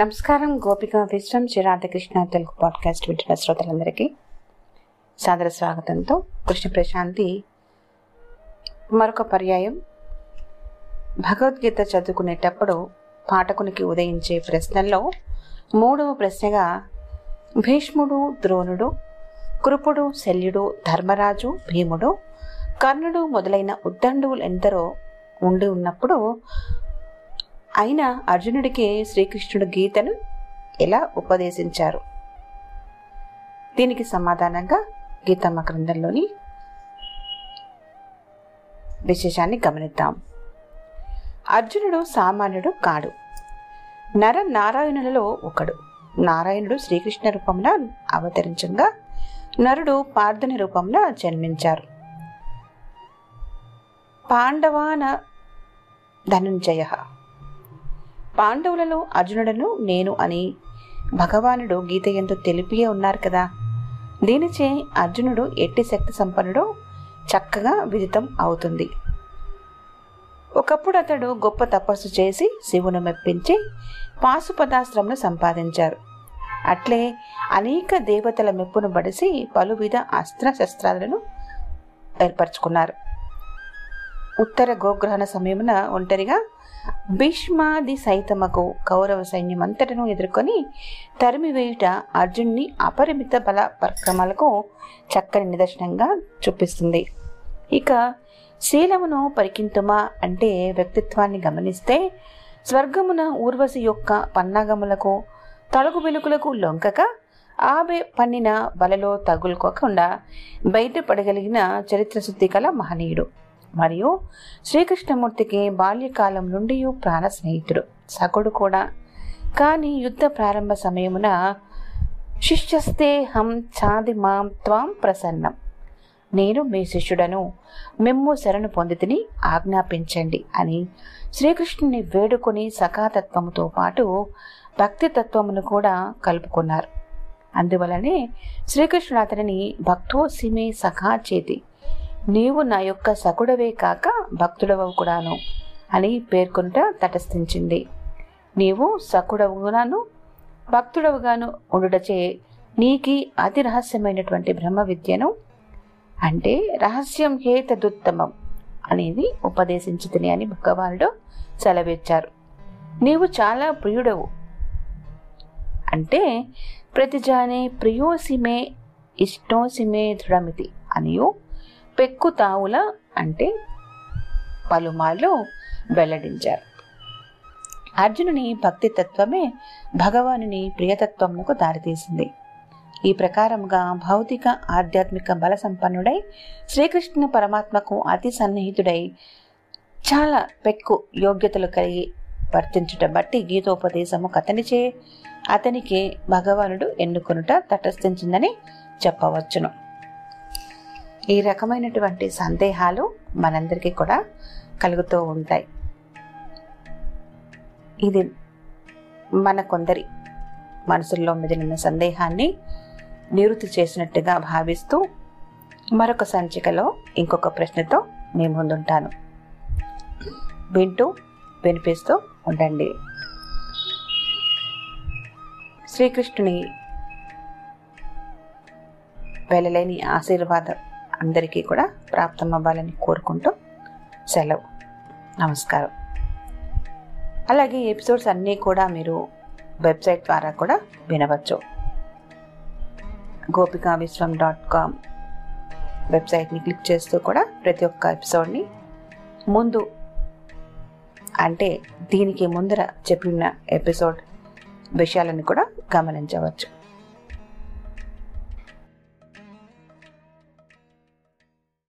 నమస్కారం గోపిక విశ్వం శ్రీరాధకృష్ణ తెలుగు పాడ్కాస్ట్ వింటున్న శ్రోతలందరికీ సాదర స్వాగతంతో కృష్ణ ప్రశాంతి. మరొక పర్యాయం భగవద్గీత చదువుకునేటప్పుడు పాఠకునికి ఉదయించే ప్రశ్నల్లో మూడవ ప్రశ్నగా భీష్ముడు ద్రోణుడు కృపుడు శల్యుడు ధర్మరాజు భీముడు కర్ణుడు మొదలైన ఉద్దండువులు ఎందరో ఉండి ఉన్నప్పుడు అయినా అర్జునుడికి శ్రీకృష్ణుడు గీతను ఎలా ఉపదేశించారు? దీనికి సమాధానంగా గీతమ్మ గ్రంథంలోని విశేషాన్ని గమనిద్దాం. అర్జునుడు సామాన్యుడు కాడు. నర నారాయణులలో ఒకడు. నారాయణుడు శ్రీకృష్ణ రూపంలో అవతరించగా నరుడు పార్థని రూపంలో జన్మించారు. పాండవాన ధనుంజయ పాండవులలో అర్జునుడను నేను అని భగవానుడు గీత ఎందు తెలిపియే ఉన్నారు కదా. దీనిచే అర్జునుడు ఎట్టి శక్తి సంపన్నుడో చక్కగా విదితం అవుతుంది. ఒకప్పుడు అతడు గొప్ప తపస్సు చేసి శివును మెప్పించి పాశుపదాశ్రమను సంపాదించారు. అట్లే అనేక దేవతల మెప్పును బడిసి పలువిధ అస్త్ర శస్త్రాలను ఏర్పరచుకున్నారు. ఉత్తర గోగ్రహణ సమయమున ఒంటరిగా భీష్మాది సైతమకు కౌరవ సైన్యం అంతటను ఎదుర్కొని తరిమివేయుట అర్జున్ని అపరిమిత బల పరక్రమాలకు చక్కని నిదర్శనంగా చూపిస్తుంది. ఇక శీలమును పరికింతుమా అంటే వ్యక్తిత్వాన్ని గమనిస్తే స్వర్గమున ఊర్వశి యొక్క పన్నాగములకు తలుగు వెలుకులకు లొంకక ఆమె పన్నిన బలలో తగులుకోకుండా బయటపడగలిగిన చరిత్ర శుద్ధి కల మహనీయుడు. మరియు శ్రీకృష్ణమూర్తికి బాల్యకాలం నుండి ప్రాణ స్నేహితుడు. సకుడు కూడా. కానీ యుద్ధ ప్రారంభ సమయమున శిష్యస్తే హం చాది మాం త్వాం ప్రసన్నం. నేను మీ శిష్యుడను మిమ్ము శరణు పొందితిని ఆజ్ఞాపించండి అని శ్రీకృష్ణుని వేడుకొని సఖాతత్వముతో పాటు భక్తి తత్వమును కూడా కలుపుకున్నారు. అందువలనే శ్రీకృష్ణుడు అతనిని భక్తోసిమే సఖా చేతి నీవు నా యొక్క సకుడవే కాక భక్తుడవవు కూడాను అని పేర్కొంట తటస్థించింది. నీవు సకుడవుగాను భక్తుడవుగాను ఉండుటచే నీకి అతి రహస్యమైనటువంటి బ్రహ్మ విద్యను అంటే రహస్యం హేతదుత్తమం అనేది ఉపదేశించుతుంది అని భగవానుడు సెలవిచ్చారు. నీవు చాలా ప్రియుడవు. అంటే ప్రతిజానే ప్రియోసిమే ఇష్టోసిమే దృఢమితి అనియు పెక్కు తావుల అంటే పలుమార్లు వెల్లడించారు. అర్జునుని భక్తి తత్వమే భగవానుని ప్రియతత్వమునకు దారితీసింది. ఈ ప్రకారముగా భౌతిక ఆధ్యాత్మిక బల సంపన్నుడై శ్రీకృష్ణ పరమాత్మకు అతి సన్నిహితుడై చాలా పెక్కు యోగ్యతలు కలిగి వర్తించుట బట్టి గీతోపదేశము కథనిచే అతనికి భగవానుడు ఎన్నుకొనుట తటస్థించిందని చెప్పవచ్చును. ఈ రకమైనటువంటి సందేహాలు మనందరికీ కూడా కలుగుతూ ఉంటాయి. ఇది మన కొందరి మనసుల్లో మెదిలిన సందేహాన్ని నివృత్తి చేసినట్టుగా భావిస్తూ మరొక సంచికలో ఇంకొక ప్రశ్నతో మీ ముందుంటాను. వింటూ వినిపిస్తూ ఉండండి. శ్రీకృష్ణుని వెళ్ళలేని ఆశీర్వాదం అందరికీ కూడా ప్రాప్తం అవ్వాలని కోరుకుంటూ సెలవు. నమస్కారం. అలాగే ఎపిసోడ్స్ అన్నీ కూడా మీరు వెబ్సైట్ ద్వారా కూడా వినవచ్చు. గోపికా విశ్వం డాట్ కామ్ వెబ్సైట్ని క్లిక్ చేస్తూ కూడా ప్రతి ఒక్క ఎపిసోడ్ని ముందు అంటే దీనికి ముందర చెప్పిన ఎపిసోడ్ విషయాలను కూడా గమనించవచ్చు.